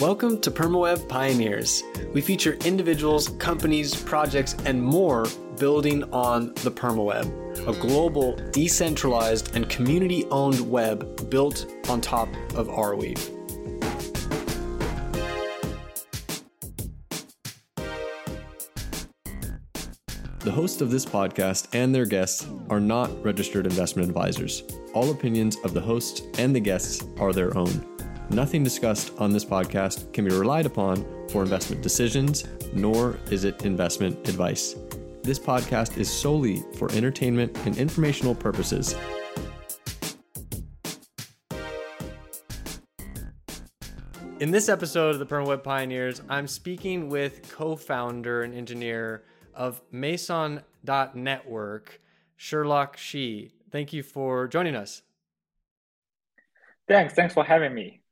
Welcome to PermaWeb Pioneers. We feature individuals, companies, projects, and more building on the PermaWeb, a global, decentralized, and community owned web built on top of Arweave. The hosts of this podcast and their guests are not registered investment advisors. All opinions of the hosts and the guests are their own. Nothing discussed on this podcast can be relied upon for investment decisions, nor is it investment advice. This podcast is solely for entertainment and informational purposes. In this episode of the PermaWeb Pioneers, I'm speaking with co founder and engineer of Meson.network, Sherlock Shi. Thank you for joining us. Thanks. Thanks for having me.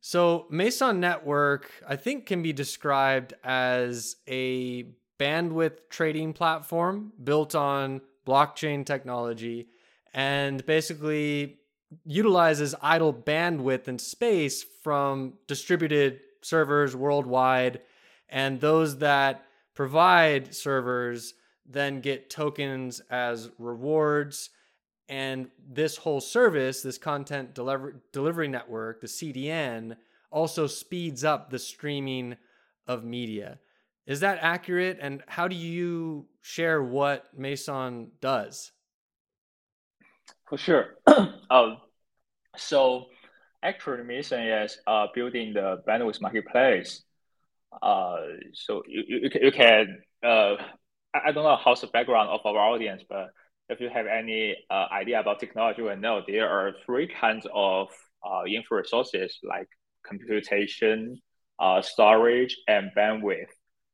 So, Meson Network, I think, can be described as a bandwidth trading platform built on blockchain technology and basically utilizes idle bandwidth and space from distributed servers worldwide. And those that provide servers then get tokens as rewards and this whole service, this content deliver- delivery network, the CDN, also speeds up the streaming of media. Is that accurate? And how do you share what Meson does? For sure. um, so, actually, Meson is uh, building the bandwidth marketplace. Uh, so you, you, you can, uh, I don't know how's the background of our audience, but if you have any uh, idea about technology, you will know there are three kinds of uh, info resources like computation, uh, storage, and bandwidth.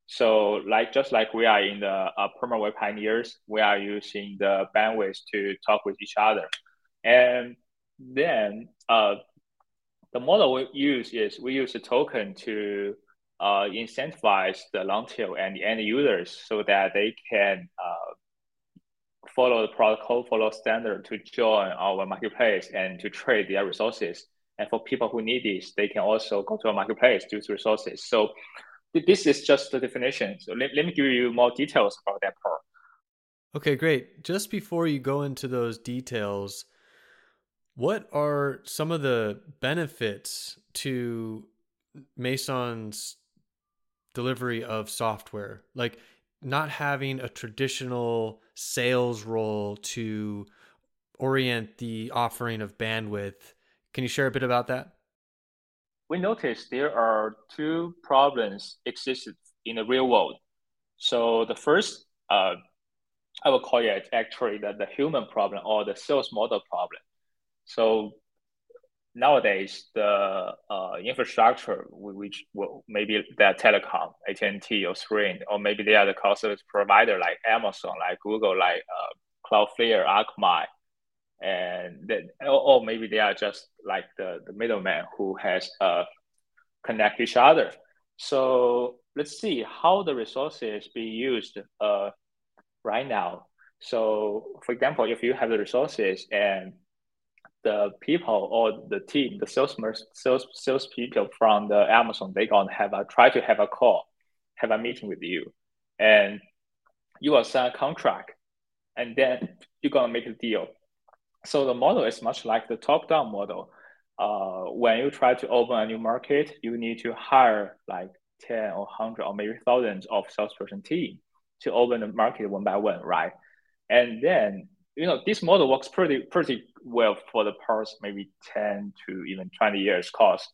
So, like just like we are in the uh, Pioneers, we are using the bandwidth to talk with each other, and then uh, the model we use is we use a token to uh, incentivize the long tail and the end users so that they can uh, follow the protocol, follow standard to join our marketplace and to trade their resources. And for people who need this, they can also go to our marketplace to use resources. So this is just the definition. So let, let me give you more details about that part. Okay, great. Just before you go into those details, what are some of the benefits to Meson's delivery of software? Like not having a traditional sales role to orient the offering of bandwidth. Can you share a bit about that? We noticed there are two problems existed in the real world. So the first, uh, I will call it actually the, the human problem or the sales model problem. So nowadays the uh, infrastructure which maybe they're telecom AT&T or Sprint or maybe they are the cloud service provider like Amazon like Google like uh, Cloudflare Akamai. And then or, maybe they are just like the, the middleman who has uh, connect each other. So let's see how the resources be used uh, right now. So for example if you have the resources and the people or the team, the sales sales people from the Amazon, they gonna have a try to have a call, have a meeting with you, and you will sign a contract, and then you're gonna make a deal. So the model is much like the top-down model. Uh, when you try to open a new market, you need to hire like 10 or 100 or maybe thousands of salesperson team to open the market one by one, right? And then you know this model works pretty pretty well for the past maybe 10 to even 20 years cause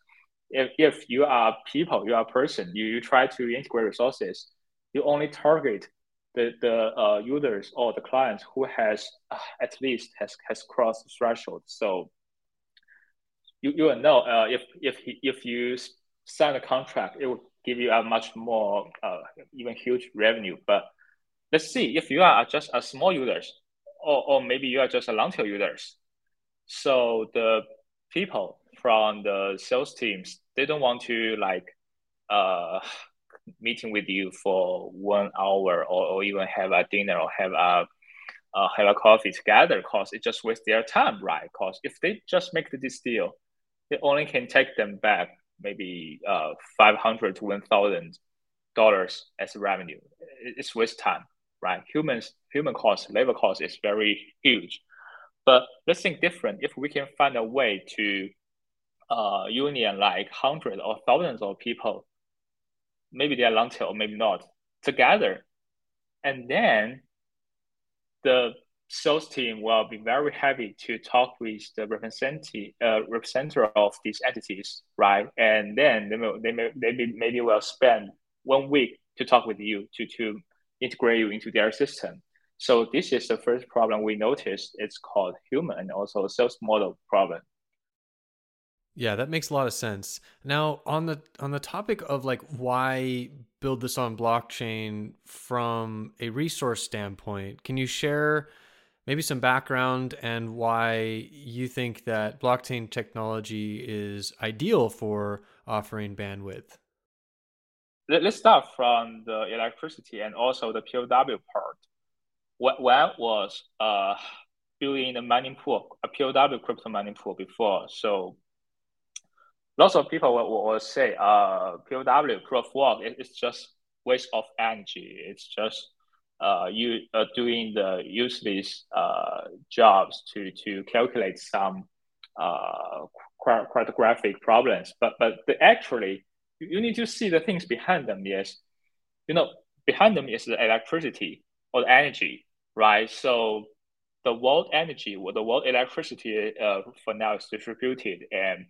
if, if you are people you are a person you, you try to integrate resources you only target the, the uh, users or the clients who has uh, at least has, has crossed the threshold. So you, you will know uh, if, if, if you sign a contract it will give you a much more uh, even huge revenue. But let's see if you are just a small users or, or maybe you are just a long tail users. So the people from the sales teams, they don't want to like uh, meeting with you for one hour or, or even have a dinner or have a uh, have a coffee together because it just wastes their time, right? Because if they just make this deal, it only can take them back maybe uh, 500 to 1000 dollars as revenue it's waste time right? Humans human cost labor cost is very huge. But let's think different. If we can find a way to uh, union like hundreds or thousands of people maybe they're long tail maybe not together and then the sales team will be very happy to talk with the representative uh, representative of these entities, right? And then they may, they may, they maybe will spend one week to talk with you to to integrate you into their system. So this is the first problem we noticed. It's called human and also sales model problem. Yeah, that makes a lot of sense. Now, on the on the topic of like why build this on blockchain from a resource standpoint, can you share maybe some background and why you think that blockchain technology is ideal for offering bandwidth? Let's start from the electricity and also the POW part. What was uh, building the mining pool, a POW crypto mining pool before. So lots of people will, will say uh, POW, proof of work, it, it's just waste of energy. It's just uh, you uh, doing the useless uh, jobs to to calculate some uh, cryptographic problems. But but the, actually, you need to see the things behind them. Yes, you know, behind them is the electricity or the energy, right? So the world energy or the world electricity uh, for now is distributed and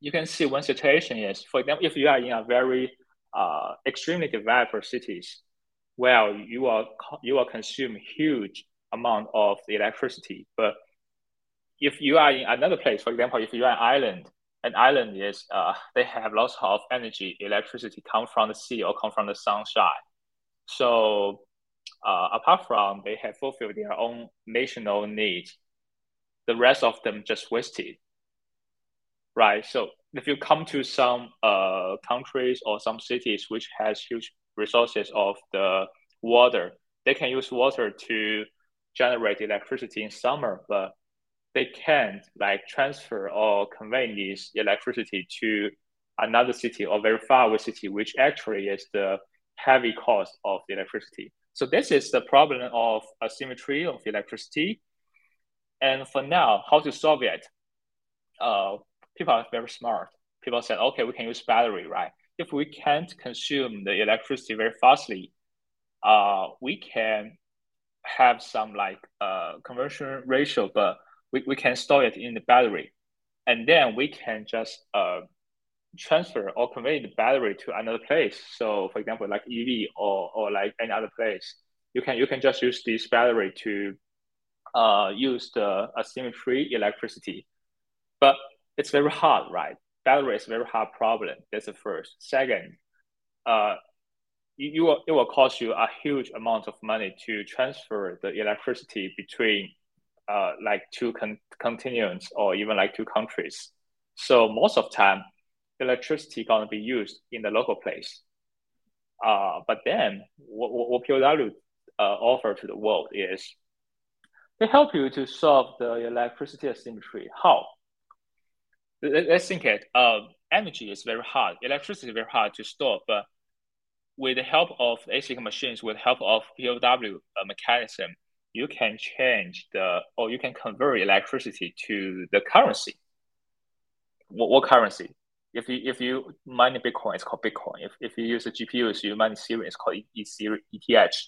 you can see one situation is, for example, if you are in a very uh, extremely developed cities, well, you will you will consume huge amount of electricity. But if you are in another place, for example, if you are an island, an island is uh, they have lots of energy, electricity come from the sea or come from the sunshine. So uh, apart from they have fulfilled their own national needs, the rest of them just wasted right? So if you come to some uh, countries or some cities which has huge resources of the water, they can use water to generate electricity in summer, but they can't like transfer or convey this electricity to another city or very far away city, which actually is the heavy cost of the electricity. So this is the problem of asymmetry of electricity. And for now, how to solve it? Uh, people are very smart. People said, okay, we can use battery, right? If we can't consume the electricity very fastly, uh, we can have some like uh, conversion ratio, but we, we can store it in the battery. And then we can just uh, transfer or convey the battery to another place. So for example, like EV or, or like any other place, you can you can just use this battery to uh, use the asymmetry electricity. But it's very hard, right? Battery is a very hard problem. That's the first. Second, uh, you, you will, it will cost you a huge amount of money to transfer the electricity between uh, like two con- continents or even like two countries. So most of time, electricity gonna be used in the local place. Uh, but then what, what POW uh, offer to the world is they help you to solve the electricity asymmetry. How? let's think it. Um, energy is very hard. Electricity is very hard to store, but with the help of ASIC machines, with the help of POW uh, mechanism, you can change the or you can convert electricity to the currency. What, what currency? If you if you mine Bitcoin, it's called Bitcoin. If, if you use the GPUs, you mine Ethereum, it's called ETH,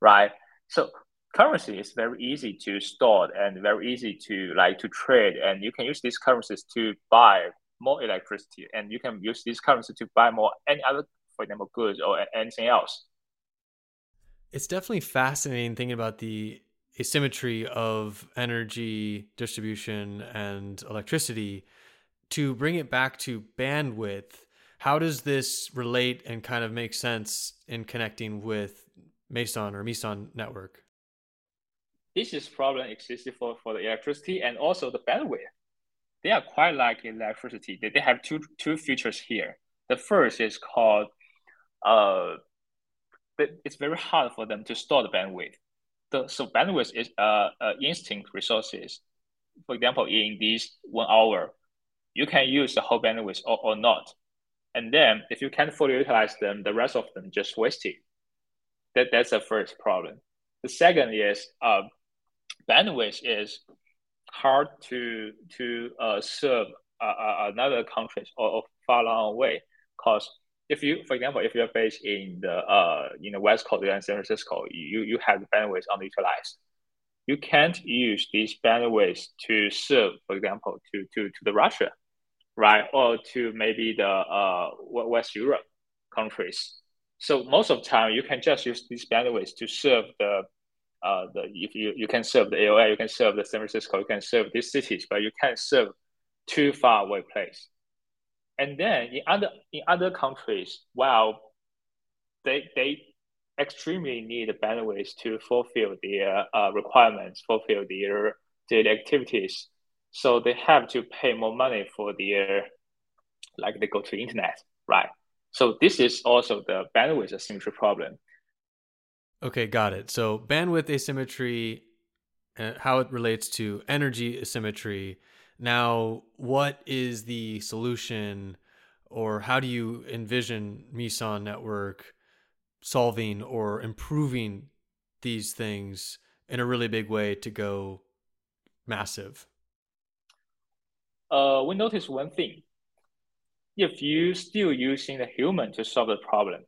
right? So currency is very easy to store and very easy to like to trade and you can use these currencies to buy more electricity and you can use these currencies to buy more any other for example goods or anything else it's definitely fascinating thinking about the asymmetry of energy distribution and electricity to bring it back to bandwidth how does this relate and kind of make sense in connecting with meson or meson network this is problem existing for, for the electricity and also the bandwidth. They are quite like electricity. They, they have two two features here. The first is called uh it's very hard for them to store the bandwidth. The, so bandwidth is uh, uh instinct resources. For example, in this one hour, you can use the whole bandwidth or, or not. And then if you can't fully utilize them, the rest of them just wasted. That that's the first problem. The second is uh, bandwidth is hard to to uh, serve uh, uh another country or, or far long away. Because if you, for example, if you're based in the uh in the West Coast and San Francisco, you you have the bandwidth underutilized. You can't use these bandwidths to serve, for example, to to to the Russia, right, or to maybe the uh West Europe countries. So most of the time, you can just use these bandwidths to serve the uh, the if you, you can serve the AOA, you can serve the San Francisco, you can serve these cities, but you can't serve too far away place. And then in other in other countries, well, they they extremely need bandwidth to fulfill their uh, requirements, fulfill their daily activities. So they have to pay more money for their like they go to internet, right? So this is also the bandwidth asymmetry problem. Okay, got it. So bandwidth asymmetry, uh, how it relates to energy asymmetry. Now, what is the solution, or how do you envision Meson network solving or improving these things in a really big way to go massive? Uh, we notice one thing. If you're still using the human to solve the problem,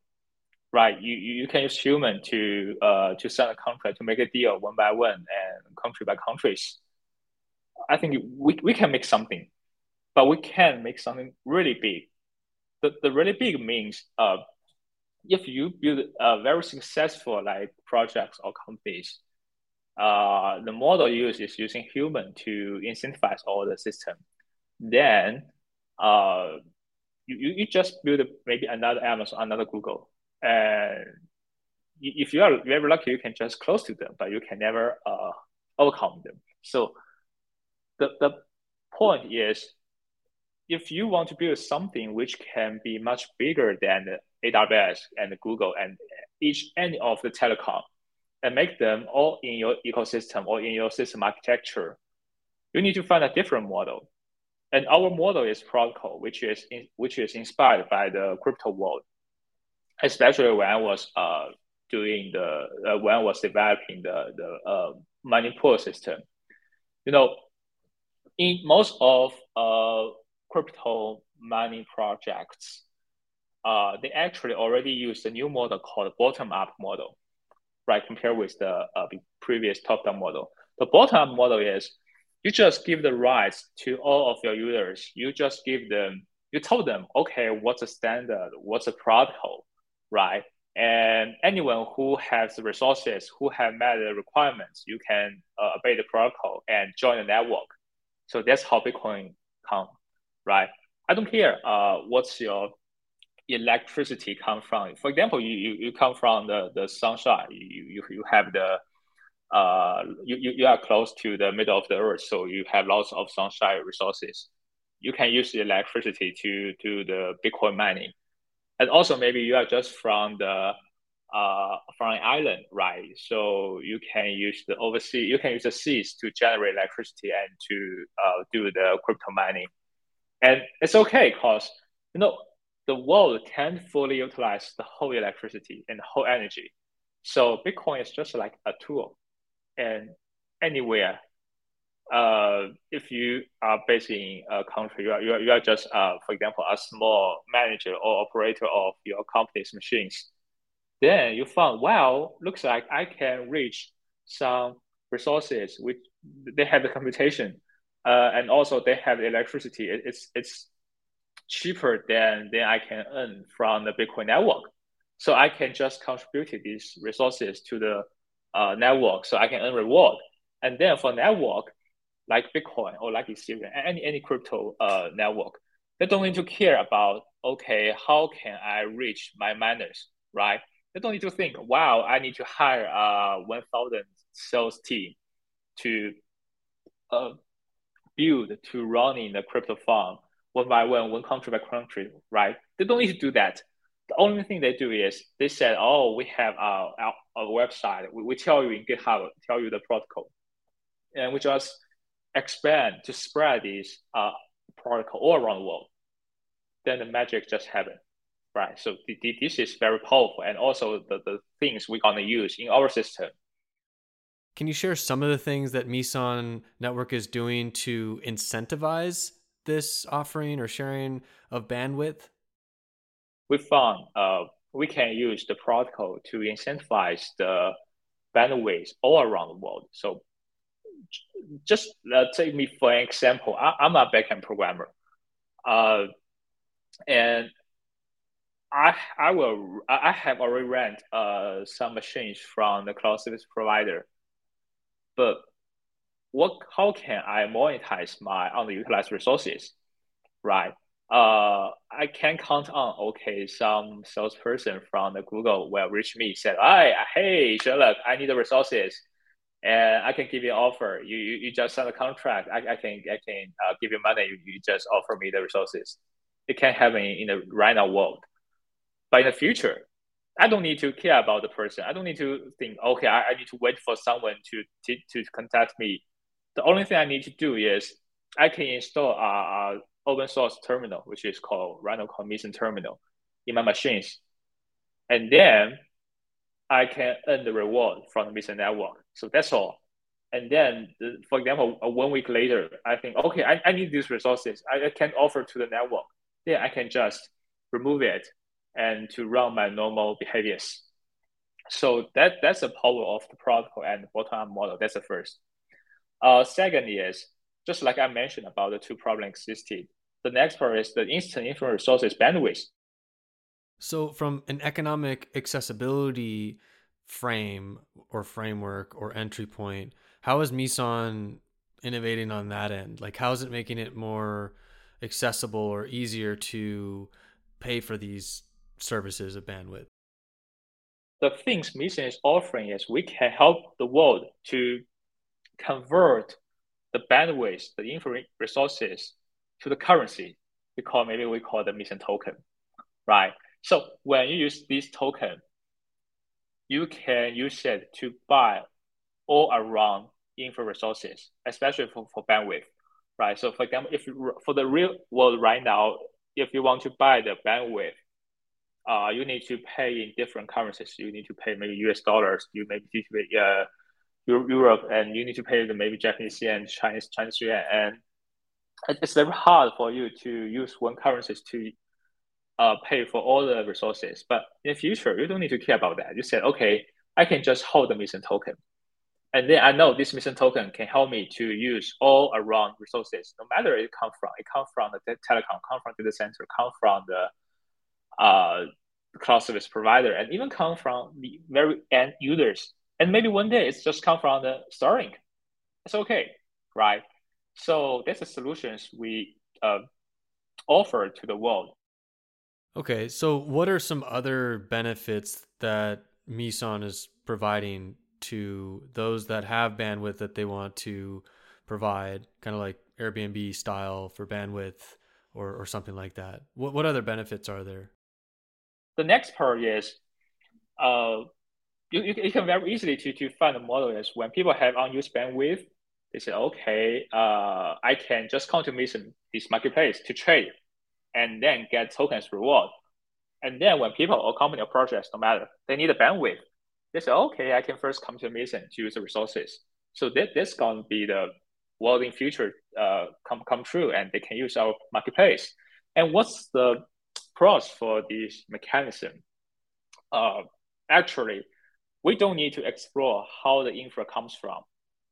right? You you can use human to uh to sign a contract to make a deal one by one and country by countries. I think we we can make something, but we can make something really big. The the really big means uh if you build a very successful like projects or companies, uh the model used is using human to incentivize all the system. Then uh you, you just build maybe another Amazon, another Google, and if you are very lucky, you can just close to them, but you can never uh, overcome them. So the, the point is, if you want to build something which can be much bigger than AWS and Google and each any of the telecom, and make them all in your ecosystem or in your system architecture, you need to find a different model. And our model is protocol, which is in, which is inspired by the crypto world especially when I was uh, doing the uh, when I was developing the the uh, mining pool system. You know, in most of uh, crypto mining projects, uh, they actually already use the new model called bottom up model, right? Compared with the uh, previous top down model. The bottom up model is you just give the rights to all of your users. You just give them, you told them, okay, what's the standard, what's the protocol, right? And anyone who has the resources, who have met the requirements, you can uh, obey the protocol and join the network. So that's how Bitcoin come, right? I don't care uh, what's your electricity come from. For example, you, you, you come from the, the sunshine, you, you, you have the, uh, you, you, are close to the middle of the earth, so you have lots of sunshine resources. You can use the electricity to do the Bitcoin mining and also maybe you are just from the uh, from an island, right? So you can use the overseas, you can use the seas to generate electricity and to uh, do the crypto mining, and it's okay because you know the world can't fully utilize the whole electricity and the whole energy. So Bitcoin is just like a tool, and anywhere uh, if you are based in a country, you are, you are, you are just, uh, for example, a small manager or operator of your company's machines, then you found, wow, looks like I can reach some resources which they have the computation uh, and also they have the electricity. It, it's, it's cheaper than, than I can earn from the Bitcoin network. So I can just contribute these resources to the uh, network so I can earn reward. And then for network, like Bitcoin or like Ethereum, any any crypto uh, network, they don't need to care about okay, how can I reach my miners, right? They don't need to think, wow, I need to hire a one thousand sales team to uh, build to run in the crypto farm one by one, one country by country, right? They don't need to do that. The only thing they do is they said, oh, we have our, website. We, we tell you in GitHub, tell you the protocol. And we just expand to spread this uh, protocol all around the world. then the magic just happen, right? So this is very powerful, and also the, the things we're gonna use in our system. Can you share some of the things that Meson Network is doing to incentivize this offering or sharing of bandwidth? We found uh, we can use the protocol to incentivize the bandwidth all around the world. So just uh, take me for an example. I, am a backend programmer, uh, and I I will I have already rent uh, some machines from the cloud service provider, but what how can I monetize my underutilized resources, right? Uh, I can count on okay, some salesperson from the Google will reach me said, "Hi, hey, Sherlock, I need the resources." and I can give you an offer. You, you, you just sign a contract. I, I can I can uh, give you money. You, you just offer me the resources. It can happen in the right now world, but in the future, I don't need to care about the person. I don't need to think. Okay, I, I need to wait for someone to, to to contact me. The only thing I need to do is I can install a, a open source terminal, which is called called Meson Terminal, in my machines, and then I can earn the reward from the Meson network. So that's all. And then, the, for example, one week later, I think, okay, I, I need these resources. I, I can offer to the network. Then I can just remove it and to run my normal behaviors. So that that's the power of the protocol and bottom-up model. That's the first. Uh, second is just like I mentioned about the two problems existed. The next part is the instant inference resources bandwidth. So, from an economic accessibility frame or framework or entry point, how is Meson innovating on that end? Like, how is it making it more accessible or easier to pay for these services of bandwidth? The things Meson is offering is we can help the world to convert the bandwidth, the inference resources to the currency. We call maybe we call the Meson token, right? So when you use this token, you can use it to buy all around info resources, especially for, for bandwidth, right? So for example, if for the real world right now, if you want to buy the bandwidth, uh, you need to pay in different currencies. You need to pay maybe US dollars. You maybe need to pay uh, Europe, and you need to pay the maybe Japanese yen, Chinese Chinese yuan, and it's very hard for you to use one currency to uh, pay for all the resources. But in the future, you don't need to care about that. You said, okay, I can just hold the Meson token. And then I know this Meson token can help me to use all around resources, no matter it come from. It come from the telecom, come from data center, come from the uh, cloud service provider, and even come from the very end users. And maybe one day it's just come from the Starlink. It's okay, right? So that's the solutions we uh, offer to the world. Okay, so what are some other benefits that Meson is providing to those that have bandwidth that they want to provide, kind of like Airbnb style for bandwidth or, or something like that? What, what other benefits are there? The next part is uh, you, you, can very easily to, to find a model is when people have unused bandwidth, they say, okay, uh, I can just come to Meson, this marketplace to trade and then get tokens reward. And then when people or company or projects, no matter, they need a bandwidth, they say, okay, I can first come to Meson to use the resources. So that, this going to be the world in future uh, come, come true and they can use our marketplace. And what's the pros for this mechanism? Uh, actually, we don't need to explore how the infra comes from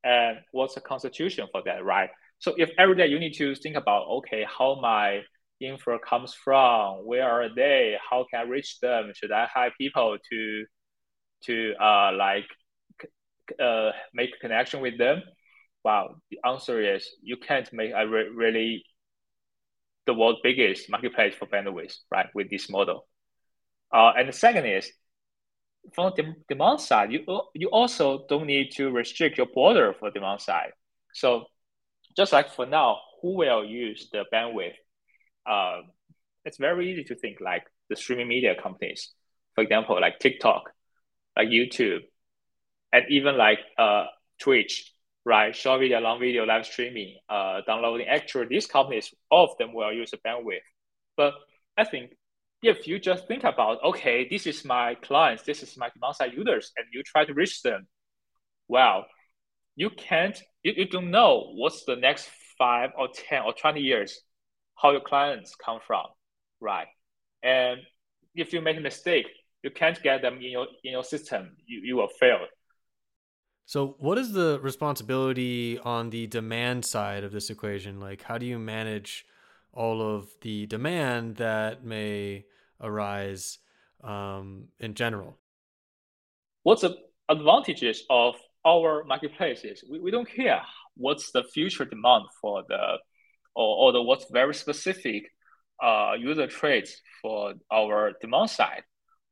and what's the constitution for that, right? So if every day you need to think about, okay, how my info comes from, where are they, how can I reach them? Should I hire people to to uh, like uh, make a connection with them? Wow, the answer is you can't make a re- really the world's biggest marketplace for bandwidth, right? With this model. Uh, and the second is from the demand side, you you also don't need to restrict your border for demand side. So just like for now, who will use the bandwidth uh, it's very easy to think like the streaming media companies, for example, like TikTok, like YouTube, and even like uh, Twitch, right? Short video, long video, live streaming, uh, downloading. Actually, these companies, all of them will use the bandwidth. But I think if you just think about, okay, this is my clients, this is my demand side users, and you try to reach them, well, you can't, you, you don't know what's the next five or 10 or 20 years, how your clients come from, right? And if you make a mistake, you can't get them in your, in your system, you, you will fail. So, what is the responsibility on the demand side of this equation? Like, how do you manage all of the demand that may arise um, in general? What's the advantages of our marketplaces? We, we don't care what's the future demand for the or, or the what's very specific uh, user traits for our demand side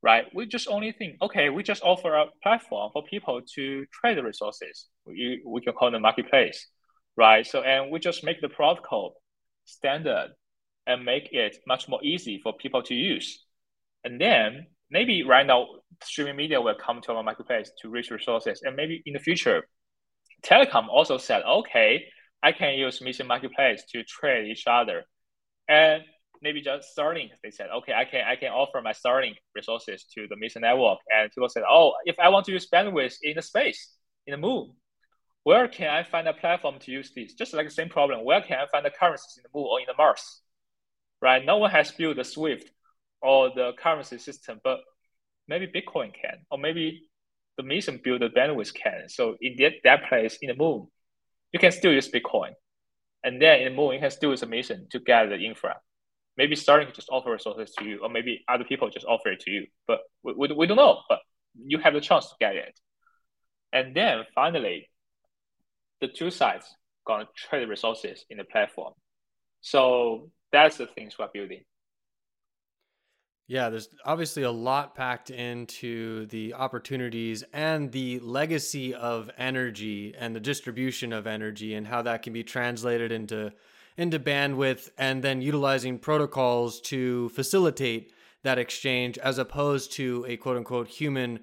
right? We just only think, okay, we just offer a platform for people to trade the resources. We, we can call the marketplace, right? So, and we just make the protocol standard and make it much more easy for people to use. And then maybe right now, streaming media will come to our marketplace to reach resources. And maybe in the future, telecom also said, okay, I can use Meson Marketplace to trade each other. And maybe just Starlink. They said, okay, I can I can offer my Starlink resources to the Meson network. And people said, oh, if I want to use bandwidth in the space, in the moon, where can I find a platform to use this? Just like the same problem, where can I find the currencies in the moon or in the Mars? Right? No one has built the Swift or the currency system, but maybe Bitcoin can, or maybe the Meson build the bandwidth can. So in that, that place in the moon, you can still use Bitcoin. And then in the moon, you can still use a Meson to get the infra maybe Starlink just offer resources to you, or maybe other people just offer it to you. But we, we, we don't know. But you have the chance to get it. And then finally, the two sides gonna trade resources in the platform. So that's the things we're building. Yeah, there's obviously a lot packed into the opportunities and the legacy of energy and the distribution of energy and how that can be translated into into bandwidth and then utilizing protocols to facilitate that exchange as opposed to a quote unquote human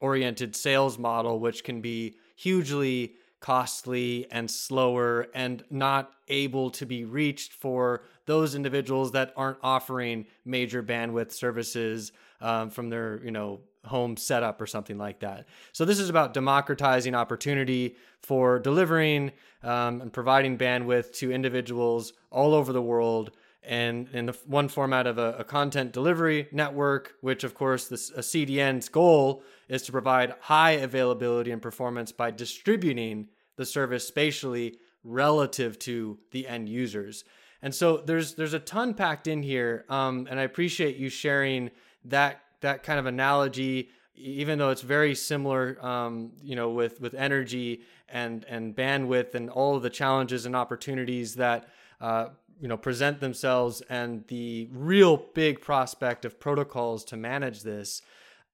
oriented sales model, which can be hugely costly and slower and not able to be reached for those individuals that aren't offering major bandwidth services um, from their you know home setup or something like that. So this is about democratizing opportunity for delivering um, and providing bandwidth to individuals all over the world. And in the one format of a, a content delivery network, which of course this a CDN's goal is to provide high availability and performance by distributing the service spatially relative to the end users. And so there's there's a ton packed in here, um, and I appreciate you sharing that that kind of analogy, even though it's very similar, um, you know, with with energy and and bandwidth and all of the challenges and opportunities that uh, you know present themselves, and the real big prospect of protocols to manage this.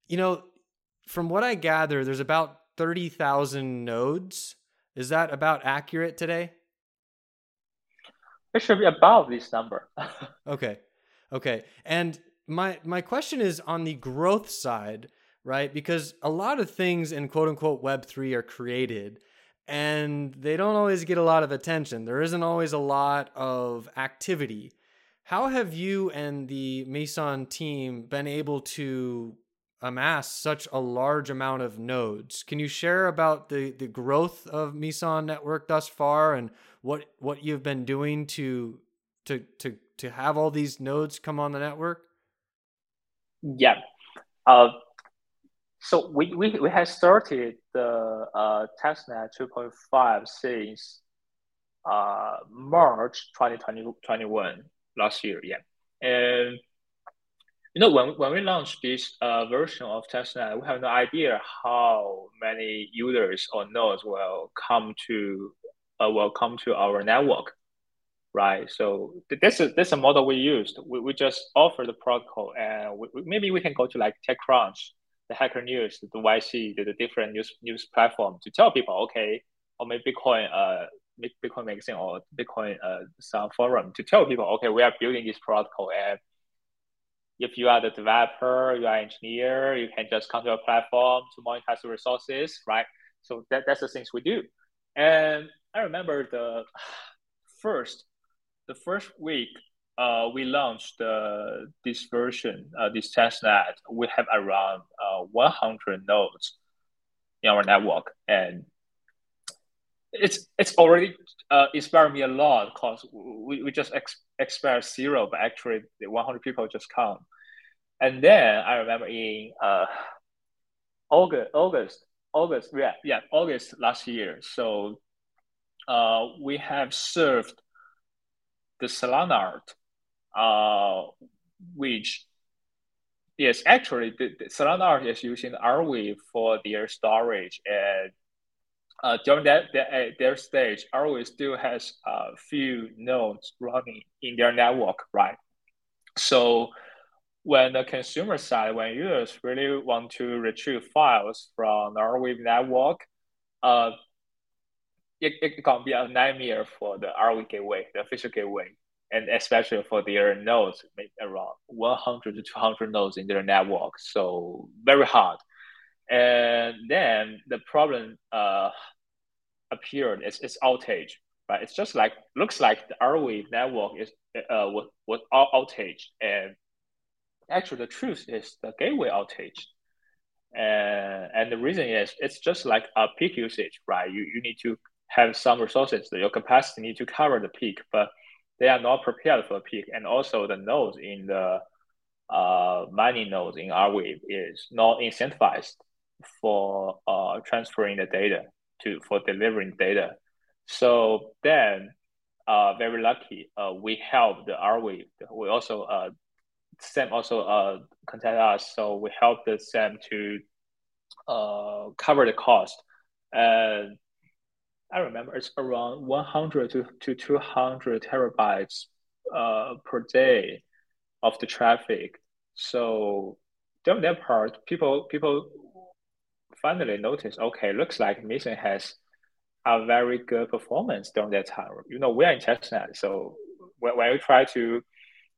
You know, from what I gather, there's about thirty thousand nodes. Is that about accurate today? It should be above this number. okay. Okay. And my my question is on the growth side, right? Because a lot of things in quote unquote web 3 are created and they don't always get a lot of attention. There isn't always a lot of activity. How have you and the Meson team been able to amass such a large amount of nodes? Can you share about the, the growth of Meson network thus far and what what you've been doing to to to to have all these nodes come on the network? Yeah. Uh, so we, we, we had started the uh, testnet 2.5 since uh, March 2021 last year. Yeah. And you know, when, when we launched this uh, version of testnet, we have no idea how many users or nodes will come to uh, will come to our network right? So this is this is a model we used. We, we just offer the protocol, and we, maybe we can go to like TechCrunch, the Hacker News, the YC, the, the different news news platform to tell people, okay, or maybe Bitcoin, uh, Bitcoin magazine or Bitcoin uh, some forum to tell people, okay, we are building this protocol, and if you are the developer, you are engineer, you can just come to a platform to monetize the resources, right? So that, that's the things we do. And I remember the first the first week uh, we launched uh, this version, uh, this testnet, we have around uh, 100 nodes in our network, and it's it's already uh, inspired me a lot because we, we just ex- expect zero, but actually the 100 people just come. And then I remember in uh, August, August, August, yeah, yeah, August last year. So we have served the Solanart, uh, which yes, actually the, the art is using Arweave for their storage and uh, during that, that uh, their stage, Arweave still has a few nodes running in their network, right? So when the consumer side, when users really want to retrieve files from Arweave network, uh, it, it can be a nightmare for the Arweave gateway, the official gateway, and especially for their nodes, around 100 to 200 nodes in their network. So very hard. And then the problem uh, appeared. It's, it's outage, right? It's just like looks like the Arweave network is uh, was was outage, and actually the truth is the gateway outage. And, and the reason is it's just like a peak usage, right? You, you need to have some resources, your capacity need to cover the peak, but they are not prepared for the peak. And also the nodes in the uh, mining nodes in Arweave is not incentivized for uh, transferring the data to for delivering data. So then, uh, very lucky, uh, we helped the Arweave. We also uh, Sam also uh, contact us, so we helped the Sam to uh, cover the cost. And I remember it's around 100 to, to 200 terabytes uh, per day of the traffic. So during that part, people people finally notice, okay, looks like Meson has a very good performance during that time. You know, we are in testnet, so when, when you try to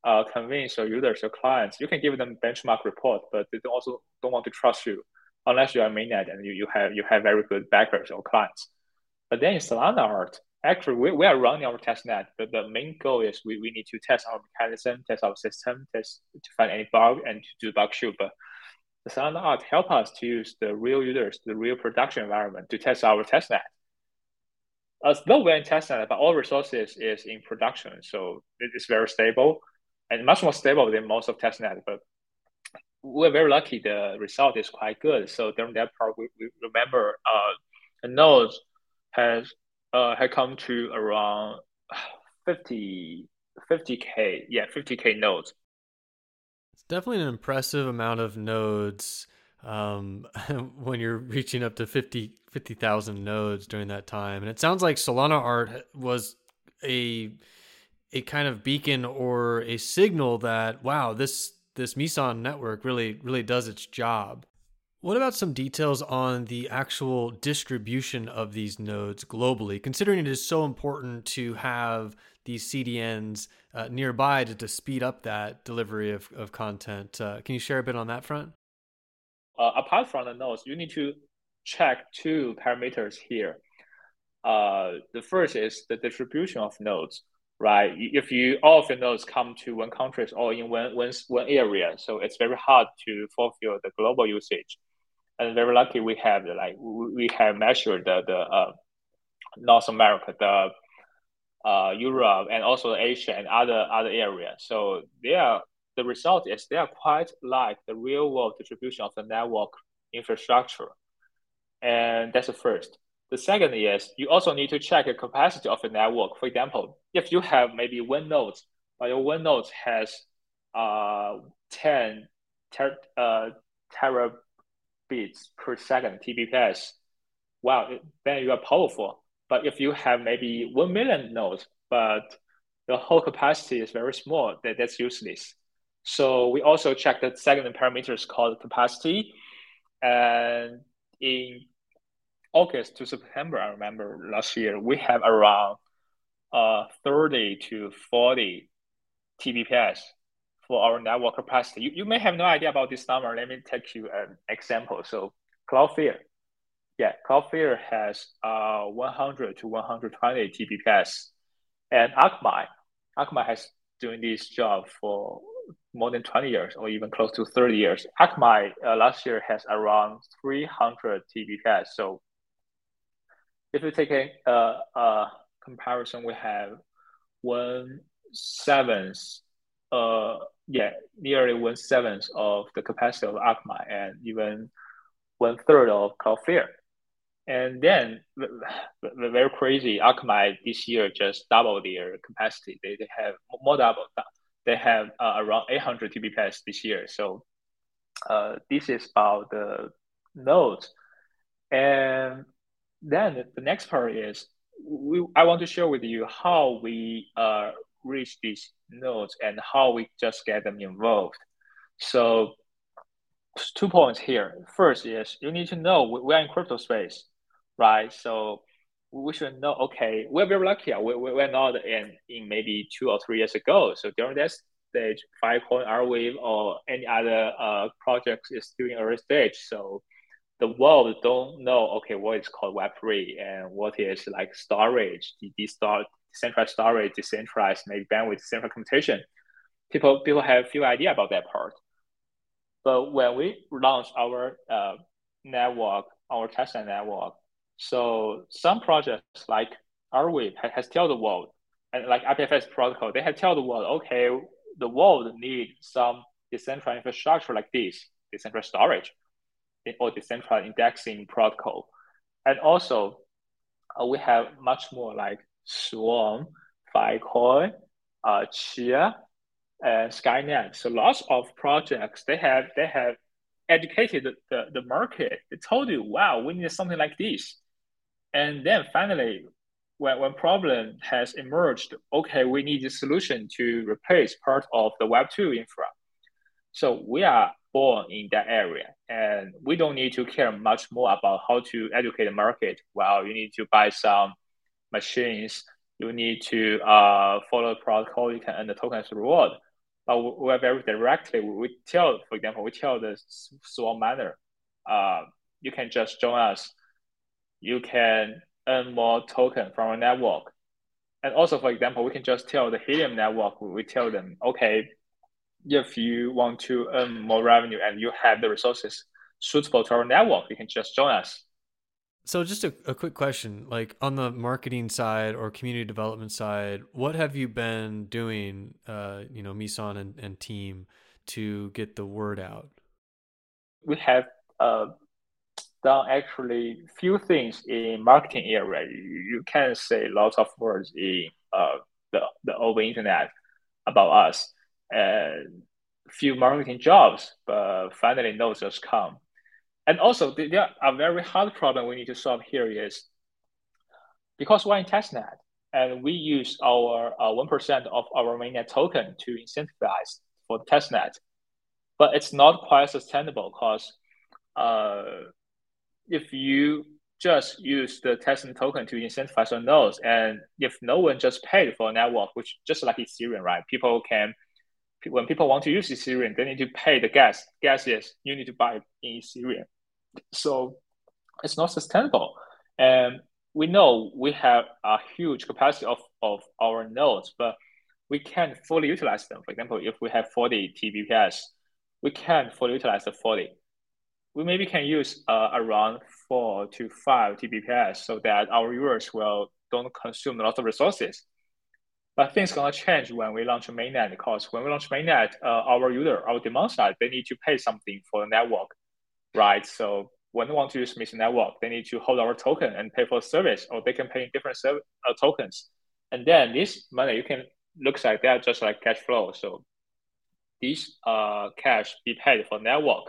uh, convince your users, your clients, you can give them benchmark report, but they also don't want to trust you unless you are mainnet and you, you have you have very good backers or clients. But then in Solanart, actually we, we are running our testnet, but the main goal is we, we need to test our mechanism, test our system, test to find any bug and to do bug shoot. But the Solanart help us to use the real users, the real production environment to test our test net. As though we're in testnet, but all resources is in production, so it is very stable and much more stable than most of test net. But we're very lucky; the result is quite good. So during that part, we, we remember uh, the nodes has uh, had come to around 50 50k, yeah, 50k nodes it's definitely an impressive amount of nodes um, when you're reaching up to 50 50,000 nodes during that time. And it sounds like Solana art was a a kind of beacon or a signal that wow, this this Meson network really really does its job. What about some details on the actual distribution of these nodes globally, considering it is so important to have these CDNs uh, nearby to, to speed up that delivery of, of content. Uh, can you share a bit on that front? Uh, apart from the nodes, you need to check two parameters here. Uh, the first is the distribution of nodes, right? If you all of your nodes come to one country or in one, one, one area, so it's very hard to fulfill the global usage. And very lucky we have like we have measured the the uh, North America, the uh, Europe and also Asia and other other areas. So they are the result is they are quite like the real world distribution of the network infrastructure, and that's the first. The second is you also need to check the capacity of the network. For example, if you have maybe one node, but your one node has uh 10 ter- uh, terabits per second TBPS, wow, then you are powerful. But if you have maybe 1 million nodes, but the whole capacity is very small, that, that's useless. So we also check the second parameter is called capacity. And in August to September, I remember last year, we have around uh, 30 to 40 TBPS for our network capacity. You, you may have no idea about this number. Let me take you an example. So Cloudflare, yeah, Cloudflare has uh 100 to 120 TBPS, and Akamai, Akamai has doing this job for more than 20 years or even close to 30 years. Akamai uh, last year has around 300 TBPS. So if you take a, uh, a comparison, we have one seventh, uh, yeah, nearly one seventh of the capacity of Akamai and even one third of Cloudflare. And then very crazy, Akamai this year just doubled their capacity. They, they have more double. They have uh, around 800 TBPS this year. So uh, this is about the nodes. And then the next part is we, I want to share with you how we uh, reach these nodes and how we just get them involved. So two points here. First is you need to know we're in crypto space right? So we should know, okay, we're very lucky. We, we, we're not in, in maybe two or three years ago. So during that stage, Filecoin, Arweave, or any other uh, projects is still in early stage. So the world don't know, okay, what is called Web3 and what is like storage, decentralized storage, decentralized maybe bandwidth, decentralized computation. People, people have few idea about that part. But when we launch our uh, network, our testnet network, so some projects like Arweave has tell the world, and like IPFS protocol, they have tell the world, okay, the world need some decentralized infrastructure like this, decentralized storage, or decentralized indexing protocol. And also, uh, we have much more like Swarm, Filecoin, uh, Chia, and Skynet. So lots of projects they have they have educated the, the, the market. They told you, wow, we need something like this. And then finally, when, when problem has emerged, okay, we need a solution to replace part of the Web2 infra. So we are born in that area and we don't need to care much more about how to educate the market. Well, you need to buy some machines, you need to uh, follow the protocol, you can earn the tokens reward. But we are very directly, we tell, for example, we tell the Swarm miner, uh, you can just join us you can earn more token from a network. And also, for example, we can just tell the Helium network, we tell them, okay, if you want to earn more revenue and you have the resources suitable to our network, you can just join us. So, just a, a quick question like on the marketing side or community development side, what have you been doing, uh, you know, Meson and, and team to get the word out? We have uh, done actually few things in marketing area. You, you can say lots of words in uh, the, the open internet about us and few marketing jobs, but finally no just come. And also there are a very hard problem we need to solve here is because we're in testnet and we use our uh, 1% of our mainnet token to incentivize for testnet, but it's not quite sustainable because uh, if you just use the testnet token to incentivize on nodes, and if no one just paid for a network, which just like Ethereum, right? People can, when people want to use Ethereum, they need to pay the gas. Gas is you need to buy in Ethereum, so it's not sustainable. And we know we have a huge capacity of, of our nodes, but we can't fully utilize them. For example, if we have 40 TBPS, we can't fully utilize the 40 we maybe can use uh, around four to five TBPS so that our users will don't consume a lot of resources. But things gonna change when we launch mainnet because when we launch mainnet, uh, our user, our demand side, they need to pay something for the network, right? So when they want to use Meson network, they need to hold our token and pay for service, or they can pay in different uh, tokens. And then this money you can looks like they are just like cash flow. So this uh, cash be paid for network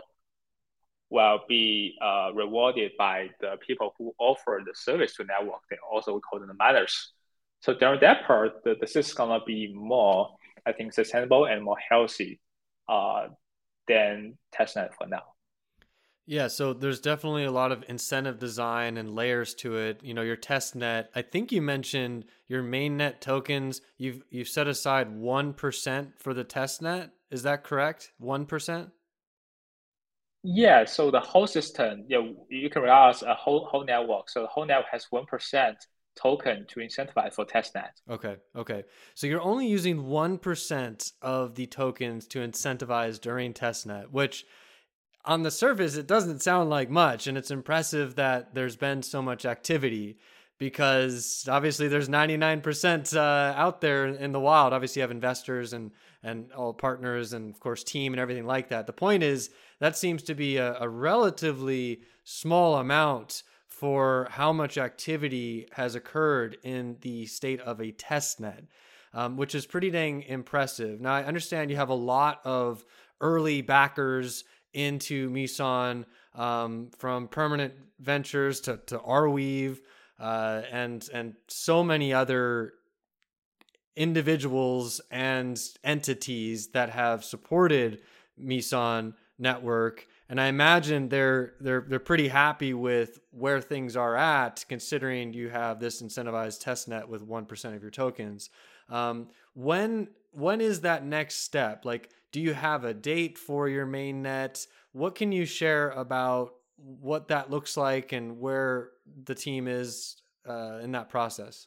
will be uh, rewarded by the people who offer the service to network. They also call them the miners. So during that part, the, the system is gonna be more, I think, sustainable and more healthy uh, than testnet for now. Yeah, so there's definitely a lot of incentive design and layers to it. You know, your test net. I think you mentioned your mainnet tokens. You've you've set aside one percent for the test net. Is that correct? One percent. Yeah, so the whole system, yeah, you can realize a whole whole network. So the whole network has one percent token to incentivize for testnet. Okay, okay. So you're only using 1% of the tokens to incentivize during testnet, which on the surface, it doesn't sound like much. And it's impressive that there's been so much activity because obviously there's 99% uh, out there in the wild. Obviously, you have investors and, and all partners and, of course, team and everything like that. The point is, that seems to be a, a relatively small amount for how much activity has occurred in the state of a test net, um, which is pretty dang impressive. Now, I understand you have a lot of early backers into Meson um, from permanent ventures to, to Arweave uh, and, and so many other individuals and entities that have supported Meson network and I imagine they're they're they're pretty happy with where things are at, considering you have this incentivized test net with one percent of your tokens. Um, when when is that next step? Like, do you have a date for your main net? What can you share about what that looks like and where the team is uh, in that process?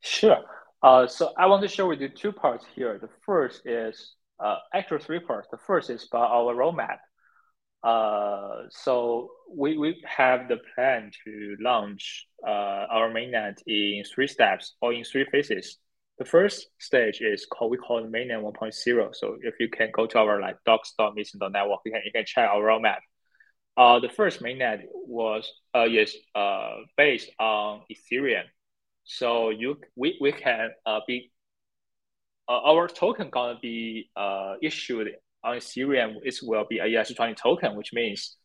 Sure. Uh, so I want to share with you two parts here. The first is uh, actual three parts. The first is about our roadmap. Uh, so we, we have the plan to launch uh, our mainnet in three steps or in three phases. The first stage is called we call it mainnet 1.0. So if you can go to our like docs.meson.network, you can you can check our roadmap. Uh, the first mainnet was uh, is uh, based on Ethereum. So you we, we can uh, be uh, our token gonna be uh, issued on Ethereum. It will be a ERC20 token, which means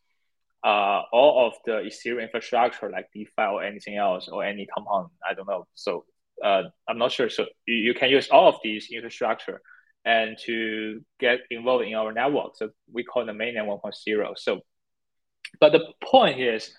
uh, all of the Ethereum infrastructure, like DeFi or anything else, or any compound, I don't know. So uh, I'm not sure. So you, can use all of these infrastructure and to get involved in our network. So we call the mainnet 1.0. So, but the point is,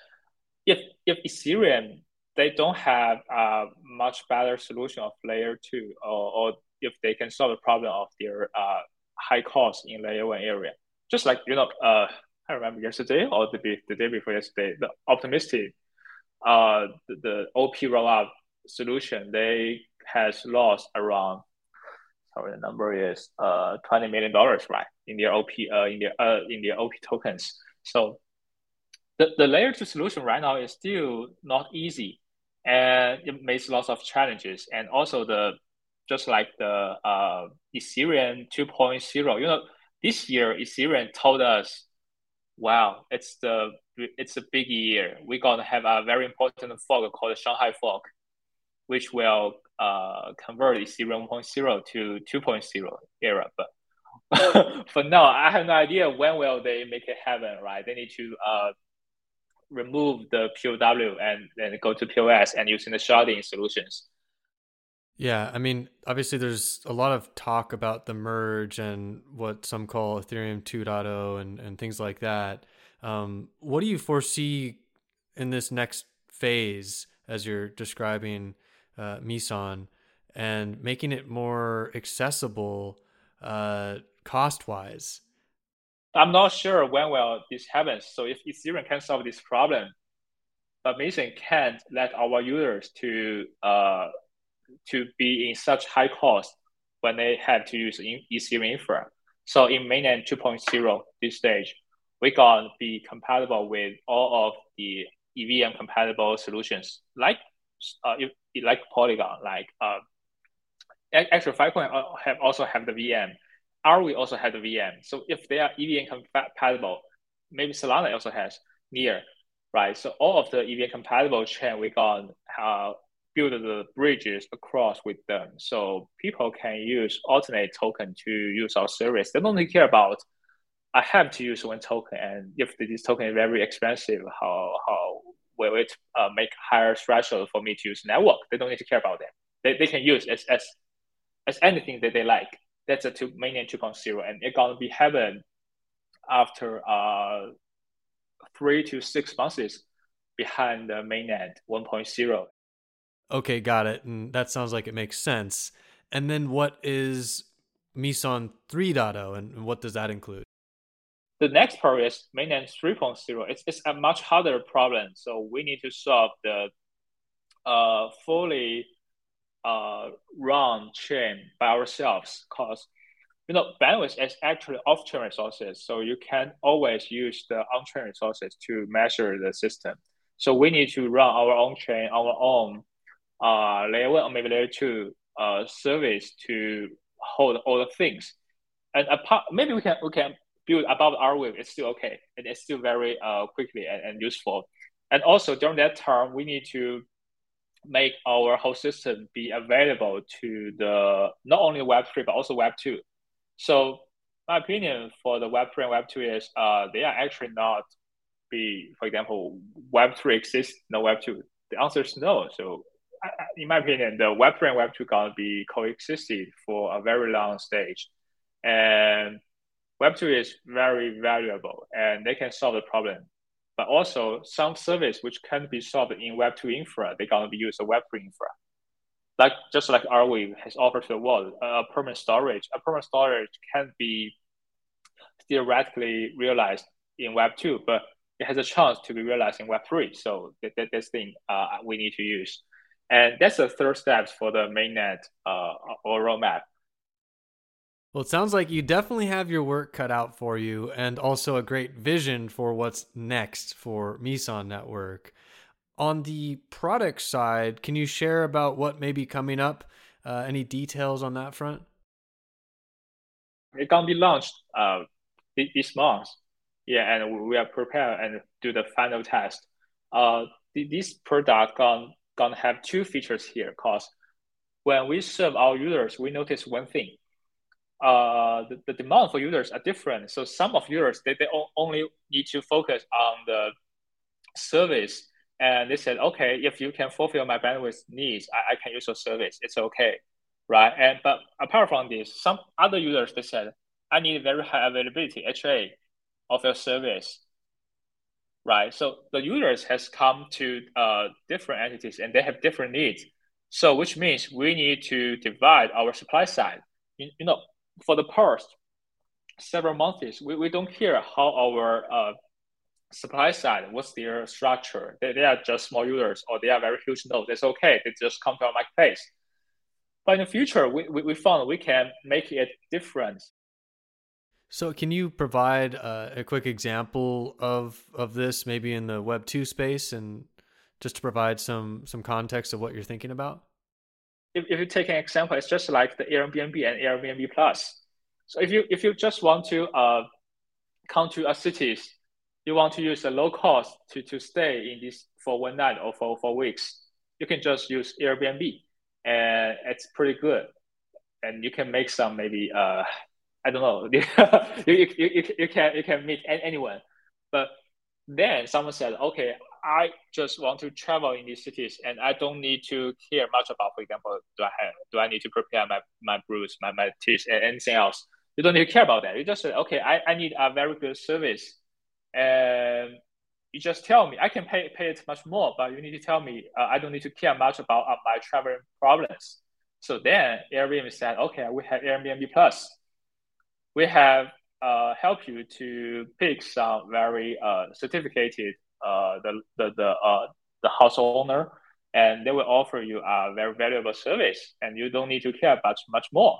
if if Ethereum they don't have a much better solution of layer two or, or if they can solve the problem of their uh, high cost in layer one area. Just like, you know, uh, I remember yesterday or the, the day before yesterday, the optimistic, uh, the, the OP rollup solution, they has lost around, sorry, the number is uh, $20 million, right? In their OP, uh, in their, uh, in their OP tokens. So the, the layer two solution right now is still not easy and it makes lots of challenges. And also the just like the uh, Ethereum 2.0. You know, this year Ethereum told us, "Wow, it's the it's a big year. We're gonna have a very important fork called the Shanghai fork, which will uh, convert Ethereum 1.0 to 2.0 era." But for now, I have no idea when will they make it happen. Right? They need to uh, remove the POW and then go to POS and using the sharding solutions. Yeah, I mean, obviously, there's a lot of talk about the merge and what some call Ethereum 2.0 and, and things like that. Um, what do you foresee in this next phase as you're describing uh, Meson and making it more accessible uh, cost wise? I'm not sure when will this happen. So if Ethereum can solve this problem, but Meson can't let our users to uh, to be in such high cost when they have to use Ethereum infra. So in mainnet 2.0, this stage, we're to be compatible with all of the EVM compatible solutions, like uh, like Polygon, like uh, actually Filecoin have also have the VM. Arweave also have the VM. So if they are EVM compatible, maybe Solana also has near, right? So all of the EVM compatible chain we got uh, build the bridges across with them. So people can use alternate token to use our service. They don't really care about I have to use one token, and if this token is very expensive, how how will it uh, make higher threshold for me to use network? They don't need to care about that. They, they can use as as as anything that they like. That's a two mainnet 2.0, and it's gonna be happen after uh three to six months behind the mainnet 1.0. Okay, got it. And that sounds like it makes sense. And then what is Meson 3.0 and what does that include? The next part is mainnet 3.0. It's, it's a much harder problem. So we need to solve the uh, fully uh, run chain by ourselves because you know bandwidth is actually off-chain resources, so you can always use the on-chain resources to measure the system. So we need to run our own chain, our own uh, layer one or maybe layer two uh, service to hold all the things. And apart, maybe we can we can above Arweave. It's still okay, and it's still very uh, quickly and, and useful. And also during that term, we need to make our whole system be available to the not only Web three but also Web two. So my opinion for the Web three and Web two is uh, they are actually not be, for example, Web three exists, no Web two. The answer is no. So in my opinion, the Web three and Web two gonna be coexisted for a very long stage, and Web two is very valuable and they can solve the problem. But also some service which can be solved in Web two infra, they're gonna be used a Web three infra. Like just like Arweave has offered to the world, a permanent storage. A permanent storage can be theoretically realized in Web two, but it has a chance to be realized in Web three. So that, that this thing uh, we need to use. And that's the third steps for the mainnet uh, or roadmap. Well, it sounds like you definitely have your work cut out for you and also a great vision for what's next for Meson Network. On the product side, can you share about what may be coming up? Uh, any details on that front? It can be launched uh, this month. Yeah, and we are prepared and do the final test. Uh, this product going gonna have two features here because when we serve our users, we notice one thing. Uh, the, the demand for users are different. So some of users, they, they only need to focus on the service. And they said, okay, if you can fulfill my bandwidth needs, I, I can use your service. It's okay, right? And But apart from this, some other users, they said, I need very high availability, HA, of your service right? So the users has come to uh, different entities and they have different needs. So which means we need to divide our supply side. You, you know, for the past several months, we, we don't care how our uh, supply side, what's their structure. They, they are just small users or they are very huge nodes. It's okay. They just come to our marketplace. But in the future, we, we, we found we can make it different so, can you provide uh, a quick example of of this, maybe in the Web two space, and just to provide some some context of what you're thinking about? If, if you take an example, it's just like the Airbnb and Airbnb Plus. So, if you if you just want to uh, come to a cities, you want to use a low cost to to stay in this for one night or for for weeks, you can just use Airbnb, and it's pretty good, and you can make some maybe uh I don't know. you, you, you, you can you can meet anyone, but then someone said, okay, I just want to travel in these cities, and I don't need to care much about, for example, do I have do I need to prepare my my brews, my my teeth, and anything else? You don't need to care about that. You just say, okay, I, I need a very good service, and you just tell me. I can pay pay it much more, but you need to tell me. Uh, I don't need to care much about uh, my traveling problems. So then Airbnb said, okay, we have Airbnb Plus we have uh, helped you to pick some very uh, certificated the the the, uh, the house owner, and they will offer you a very valuable service, and you don't need to care about much more,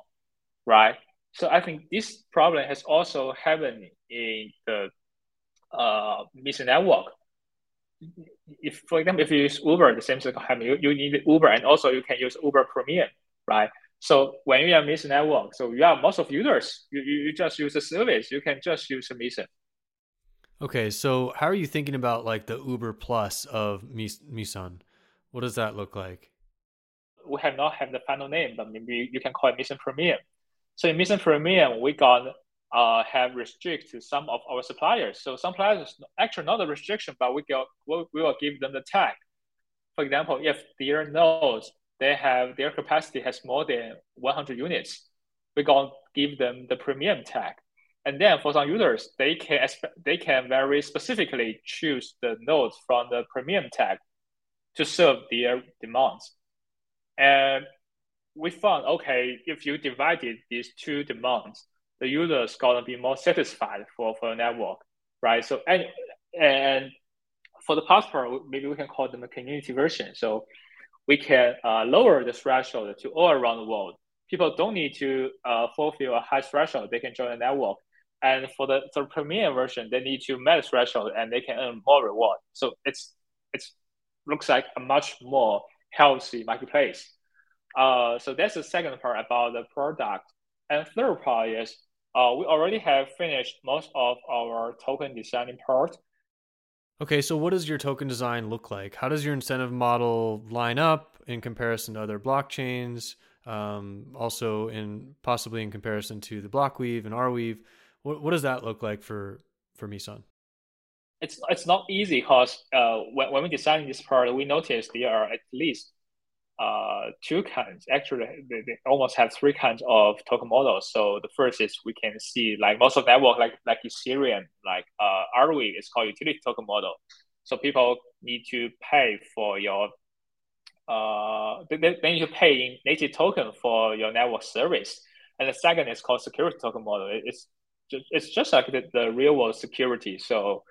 right? So I think this problem has also happened in the uh, Meson network. If, for example, if you use Uber, the same thing can happen. You, you need Uber, and also you can use Uber Premium, right? So when you are Meson network, so you are most of users, you, you just use the service. You can just use a Meson. Okay, so how are you thinking about like the Uber Plus of Meson? What does that look like? We have not have the final name, but maybe you can call it Meson Premium. So in Meson Premium, we got uh, have restrict to some of our suppliers. So some suppliers actually not a restriction, but we go we will give them the tag. For example, if their nodes they have their capacity has more than 100 units, going to give them the premium tag. And then for some users, they can they can very specifically choose the nodes from the premium tag to serve their demands. And we found okay, if you divided these two demands, the user is gonna be more satisfied for for the network, right? So and and for the passport, maybe we can call them a community version. So we can uh, lower the threshold to all around the world. People don't need to uh, fulfill a high threshold; they can join the network. And for the, the premium version, they need to meet threshold and they can earn more reward. So it's it's looks like a much more healthy marketplace. Uh, so that's the second part about the product. And third part is uh, we already have finished most of our token designing part. Okay, so what does your token design look like? How does your incentive model line up in comparison to other blockchains? Um, also, in possibly in comparison to the Blockweave and Arweave, what what does that look like for for Meson? It's it's not easy because uh, when when we design this part, we noticed there are at least uh, two kinds. Actually, they, they almost have three kinds of token models. So the first is we can see like most of network like like Ethereum, like uh, Arweave is called utility token model. So people need to pay for your uh, they, they need to pay in native token for your network service. And the second is called security token model. It's just, it's just like the, the real world security. So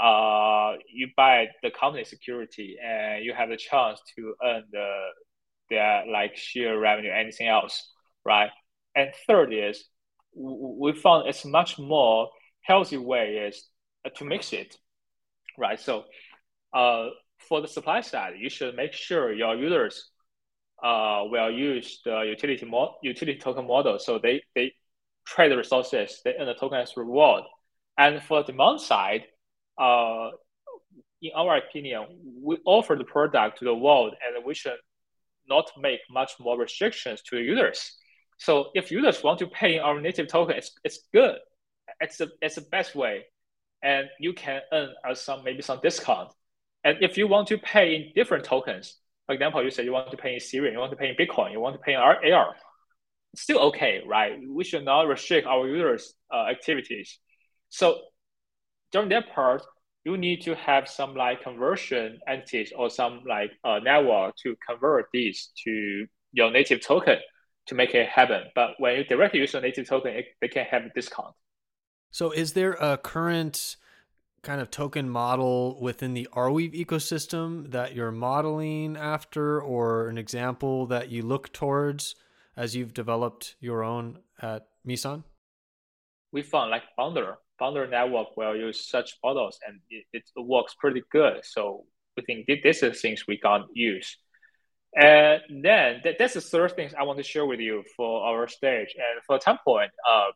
uh, you buy the company security and you have the chance to earn the their like share revenue, anything else, right? And third is we found it's much more healthy way is to mix it, right? So, uh, for the supply side, you should make sure your users uh, will use the utility mo- utility token model, so they they trade resources, they earn the token as reward. And for the demand side, uh, in our opinion, we offer the product to the world and we should not make much more restrictions to the users. So if users want to pay in our native token, it's, it's good. It's the, it's the best way. And you can earn some maybe some discount. And if you want to pay in different tokens, for example, you say you want to pay in Ethereum, you want to pay in Bitcoin, you want to pay in AR, still okay, right? We should not restrict our users' uh, activities. So during that part, you need to have some like conversion entities or some like uh, network to convert these to your native token to make it happen. But when you directly use a native token, it, they can have a discount. So, is there a current kind of token model within the Arweave ecosystem that you're modeling after, or an example that you look towards as you've developed your own at Meson? We found like Bundlr Bundlr network will use such models and it, it works pretty good. So we think this is things we can use. And then that, that's the third thing I want to share with you for our stage. And for time point, uh,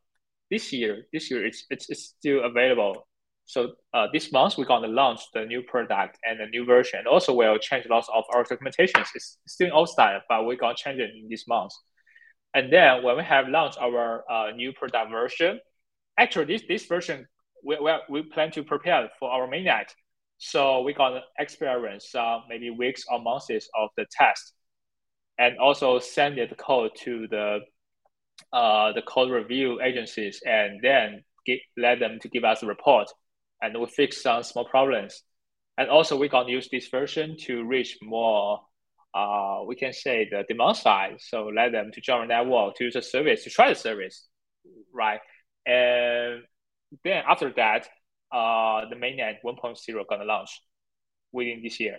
this year, this year it's, it's, it's still available. So uh, this month we're gonna launch the new product and the new version. And also we'll change lots of our documentations. It's still old style, but we're gonna change it in this month. And then when we have launched our uh, new product version, actually this this version we, we, we plan to prepare for our mainnet. So we got experience uh, maybe weeks or months of the test, and also send it code to the uh, the code review agencies, and then get, let them to give us a report, and we fix some small problems. And also we gonna use this version to reach more, uh, we can say the demand side. So let them to join network to use the service to try the service, right? And then after that, uh, the mainnet 1.0 gonna launch within this year.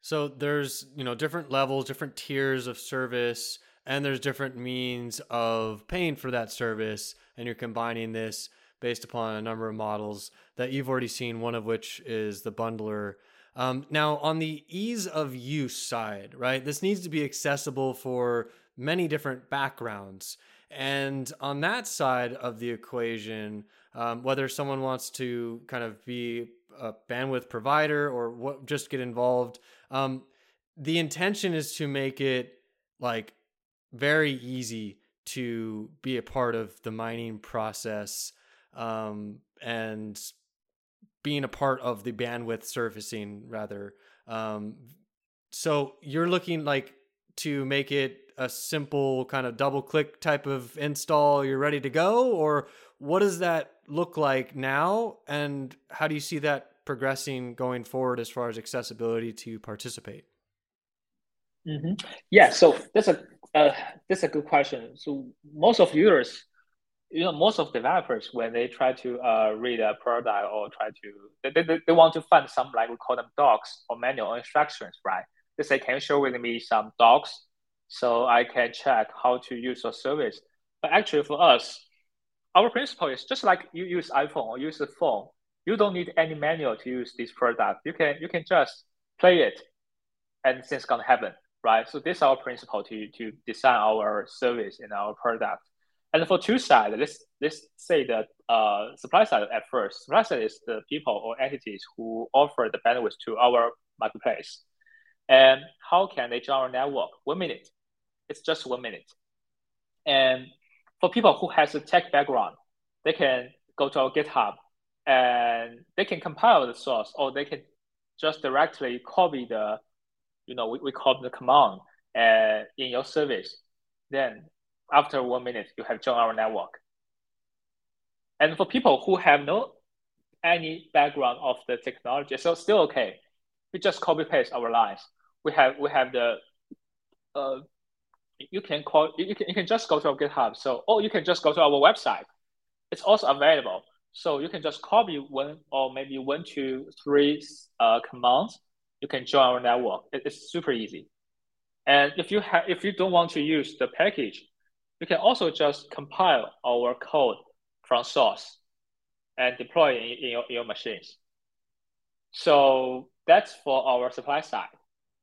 So there's you know different levels, different tiers of service, and there's different means of paying for that service, and you're combining this based upon a number of models that you've already seen. One of which is the bundler. Um, now, on the ease of use side, right, this needs to be accessible for many different backgrounds. And on that side of the equation, um, whether someone wants to kind of be a bandwidth provider or what, just get involved, um, the intention is to make it like very easy to be a part of the mining process um, and being a part of the bandwidth surfacing rather. Um, so you're looking like to make it a simple kind of double click type of install, you're ready to go? Or what does that look like now? And how do you see that progressing going forward as far as accessibility to participate? Mm-hmm. Yeah, so that's a uh, that's a good question. So most of users, you know, most of developers when they try to uh, read a product or try to they, they, they want to find some like we call them docs or manual instructions, right? They say, can you share with me some docs so I can check how to use your service? But actually, for us, our principle is just like you use iPhone or use a phone. You don't need any manual to use this product. You can you can just play it, and things gonna happen, right? So this is our principle to to design our service and our product. And for two side, let's let's say that uh, supply side at first. Supply side is the people or entities who offer the bandwidth to our marketplace. And how can they join our network? One minute. It's just one minute. And for people who has a tech background, they can go to our GitHub and they can compile the source or they can just directly copy the, you know, we, we call the command uh, in your service. Then after one minute, you have joined our network. And for people who have no any background of the technology, so still okay. We just copy paste our lines. We have we have the uh, you can call you can you can just go to our GitHub. So or you can just go to our website. It's also available. So you can just copy one or maybe one, two, three uh, commands. You can join our network. It, it's super easy. And if you have if you don't want to use the package, you can also just compile our code from source and deploy in, in, your, in your machines. So that's for our supply side.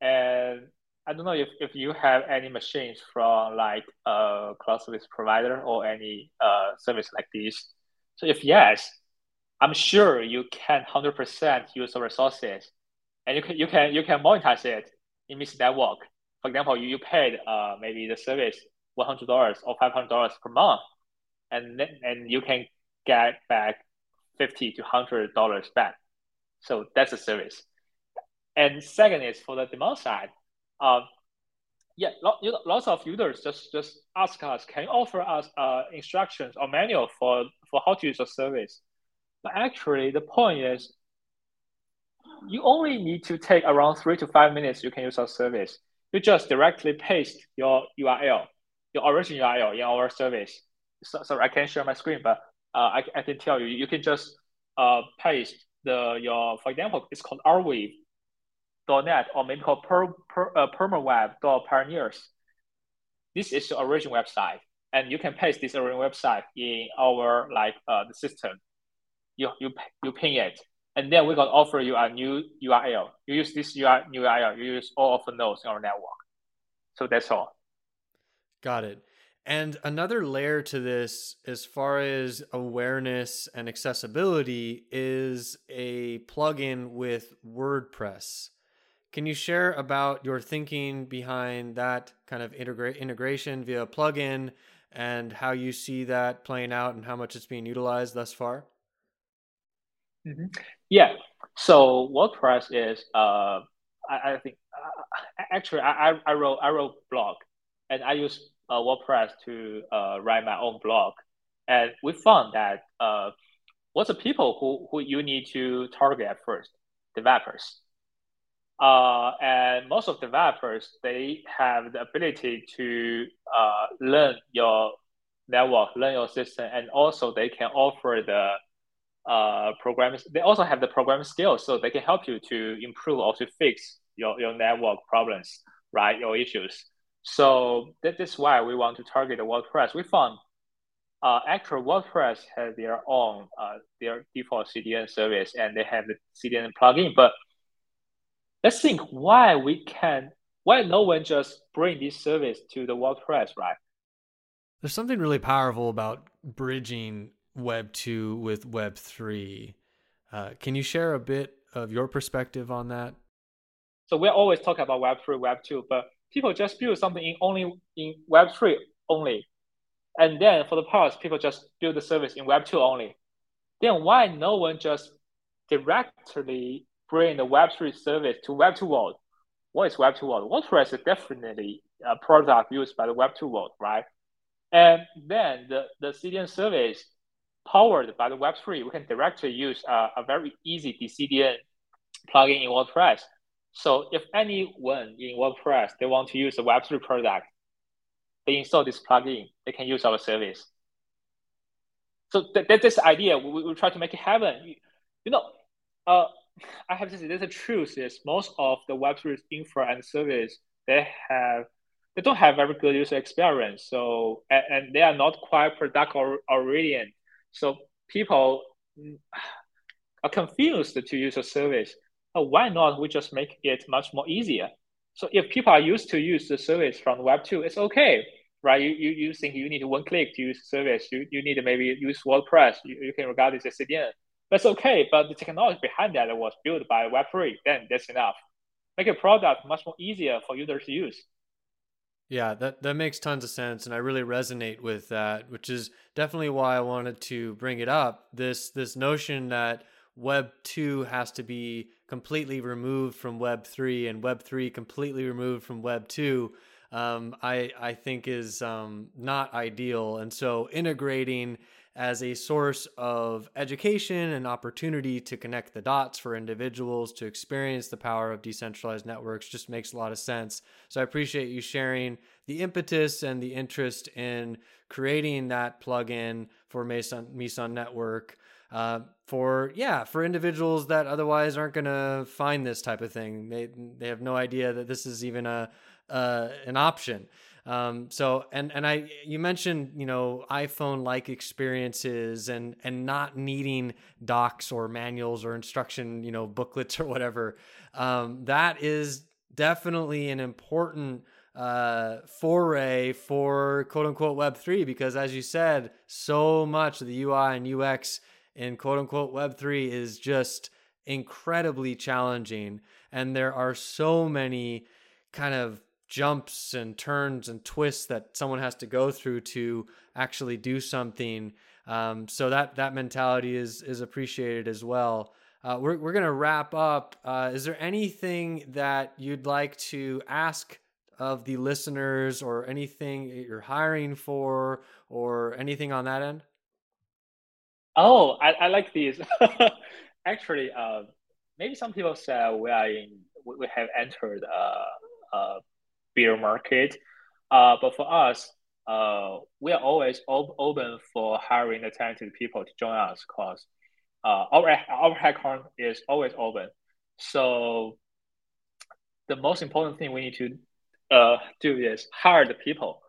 And I don't know if, if you have any machines from like a cloud service provider or any uh, service like this. So if yes, I'm sure you can 100% use the resources and you can, you can, you can monetize it in this network. For example, you, you paid uh, maybe the service $100 or $500 per month and, and you can get back 50 to $100 back. So that's a service. And second is for the demand side, um, yeah, lots of users just just ask us, can you offer us uh, instructions or manual for for how to use the service? But actually, the point is, you only need to take around three to five minutes. You can use our service. You just directly paste your URL, your original URL in our service. So, sorry, I can't share my screen, but uh, I, I can tell you, you can just uh, paste the your, for example, it's called Arweave .net or maybe called per, per, uh, permaweb.pioneers. This is the original website, and you can paste this original website in our like uh, the system. You you you ping it, and then we're gonna offer you a new URL. You use this new URL. You use all of the nodes in our network. So that's all. Got it. And another layer to this, as far as awareness and accessibility, is a plugin with WordPress. Can you share about your thinking behind that kind of integra- integration via plugin and how you see that playing out and how much it's being utilized thus far? Mm-hmm. Yeah. So WordPress is, uh, I, I think, uh, actually, I, I wrote I wrote blog, and I use uh, WordPress to uh, write my own blog, and we found that uh, what's the people who who you need to target first, developers uh, and most of developers, they have the ability to uh, learn your network, learn your system, and also they can offer the uh, programming. They also have the programming skills, so they can help you to improve or to fix your, your network problems, right? Your issues. So that is why we want to target WordPress. We found uh, actually WordPress has their own uh, their default CDN service, and they have the CDN plugin, but let's think why we can why no one just bring this service to the WordPress, right? There's something really powerful about bridging Web 2 with Web 3. Uh, can you share a bit of your perspective on that? So we're always talking about Web 3, Web 2, but people just build something in only in Web 3 only. And then for the past, people just build the service in Web 2 only. Then why no one just directly bring the Web3 service to Web2 world. What is Web2 world? WordPress is definitely a product used by the Web2 world, right? And then the, the CDN service powered by the Web3, we can directly use a, a very easy DCDN plugin in WordPress. So if anyone in WordPress, they want to use a Web3 product, they install this plugin, they can use our service. So that, that this idea, we, we try to make it happen. You, you know, uh, I have to say, the truth is most of the Web3 infra and service they have they don't have very good user experience. So and, and they are not quite product or oriented. So people are confused to use a service. But why not we just make it much more easier? So if people are used to use the service from Web two, it's okay, right? You, you, you think you need one click to use the service. You, you need to maybe use WordPress. You, you can regard it as CDN. That's okay, but the technology behind that was built by Web three. Then that's enough. Make a product much more easier for users to use. Yeah, that, that makes tons of sense, and I really resonate with that, which is definitely why I wanted to bring it up. This this notion that Web two has to be completely removed from Web three, and Web three completely removed from Web two. Um, I I think is um, not ideal, and so integrating as a source of education and opportunity to connect the dots for individuals to experience the power of decentralized networks just makes a lot of sense. So I appreciate you sharing the impetus and the interest in creating that plugin for Meson, Meson Network. Uh, for yeah, for individuals that otherwise aren't going to find this type of thing, they they have no idea that this is even a uh, an option. Um, so and and I you mentioned you know iPhone like experiences and and not needing docs or manuals or instruction you know booklets or whatever. Um, that is definitely an important uh, foray for quote unquote Web three because as you said, so much of the UI and UX in quote unquote Web three is just incredibly challenging, and there are so many kind of jumps and turns and twists that someone has to go through to actually do something. Um, so that that mentality is is appreciated as well. Uh, we're we're gonna wrap up. Uh, is there anything that you'd like to ask of the listeners, or anything you're hiring for, or anything on that end? Oh, I, I like these. Actually, uh, maybe some people say we are in we have entered a, uh, beer market. Uh, but for us, uh, we are always op- open for hiring the talented people to join us because uh, our our headcount is always open. So the most important thing we need to uh, do is hire the people,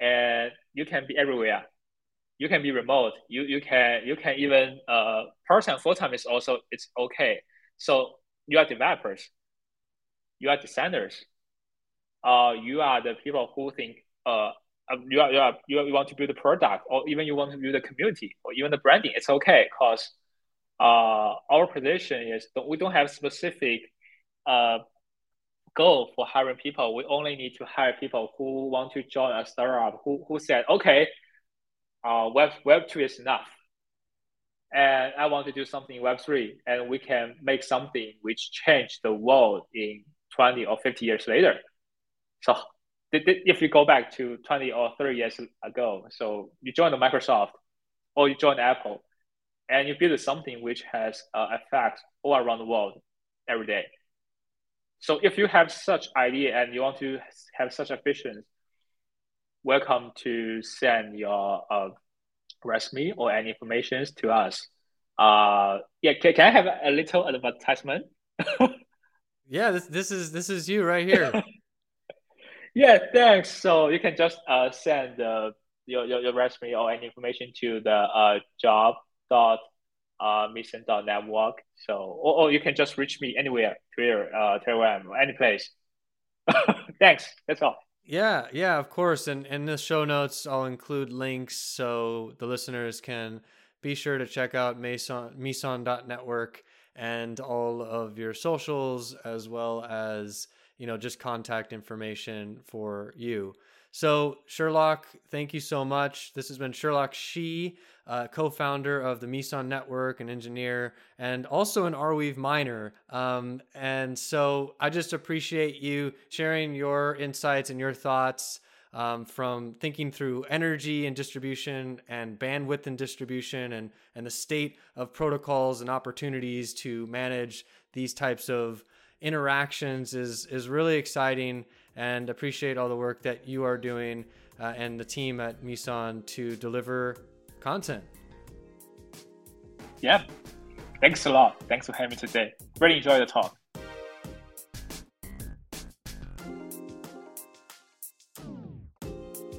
and you can be everywhere. You can be remote. You you can you can even uh part time full time is also it's okay. So you are developers, you are designers, uh, you are the people who think uh, um, you are, you are you want to build a product or even you want to build a community or even the branding it's okay because uh, our position is we don't have specific uh, goal for hiring people we only need to hire people who want to join a startup who, who said okay uh, web web 2 is enough and i want to do something in web 3 and we can make something which change the world in 20 or 50 years later so if you go back to 20 or 30 years ago, so you join the Microsoft or you join Apple and you build something which has uh, effect all around the world every day. So if you have such idea and you want to have such a vision, welcome to send your uh, resume or any information to us. Uh, yeah, can, can I have a little advertisement? yeah, this this is this is you right here. Yeah, thanks. So you can just uh, send uh, your, your, your resume or any information to the uh, job dot uh, meson dot network. So or, or you can just reach me anywhere, Twitter, uh, Telegram, any place. thanks. That's all. Yeah, yeah, of course. And in the show notes, I'll include links so the listeners can be sure to check out Meson, Meson.network and all of your socials as well as you know, just contact information for you. So, Sherlock, thank you so much. This has been Sherlock Shi, uh, co founder of the Meson Network, an engineer, and also an Arweave miner. Um, and so, I just appreciate you sharing your insights and your thoughts um, from thinking through energy and distribution and bandwidth and distribution and, and the state of protocols and opportunities to manage these types of interactions is is really exciting and appreciate all the work that you are doing uh, and the team at Meson to deliver content. Yeah. Thanks a lot. Thanks for having me today. really enjoy the talk.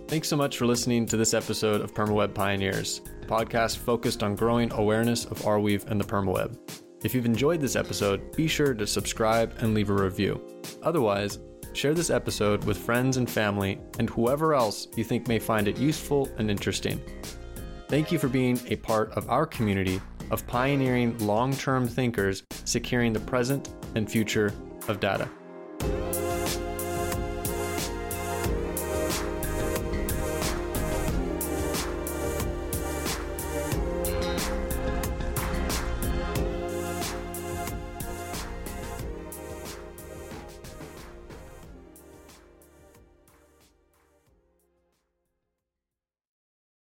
Thanks so much for listening to this episode of PermaWeb Pioneers, a podcast focused on growing awareness of Arweave and the PermaWeb. If you've enjoyed this episode, be sure to subscribe and leave a review. Otherwise, share this episode with friends and family and whoever else you think may find it useful and interesting. Thank you for being a part of our community of pioneering long term thinkers securing the present and future of data.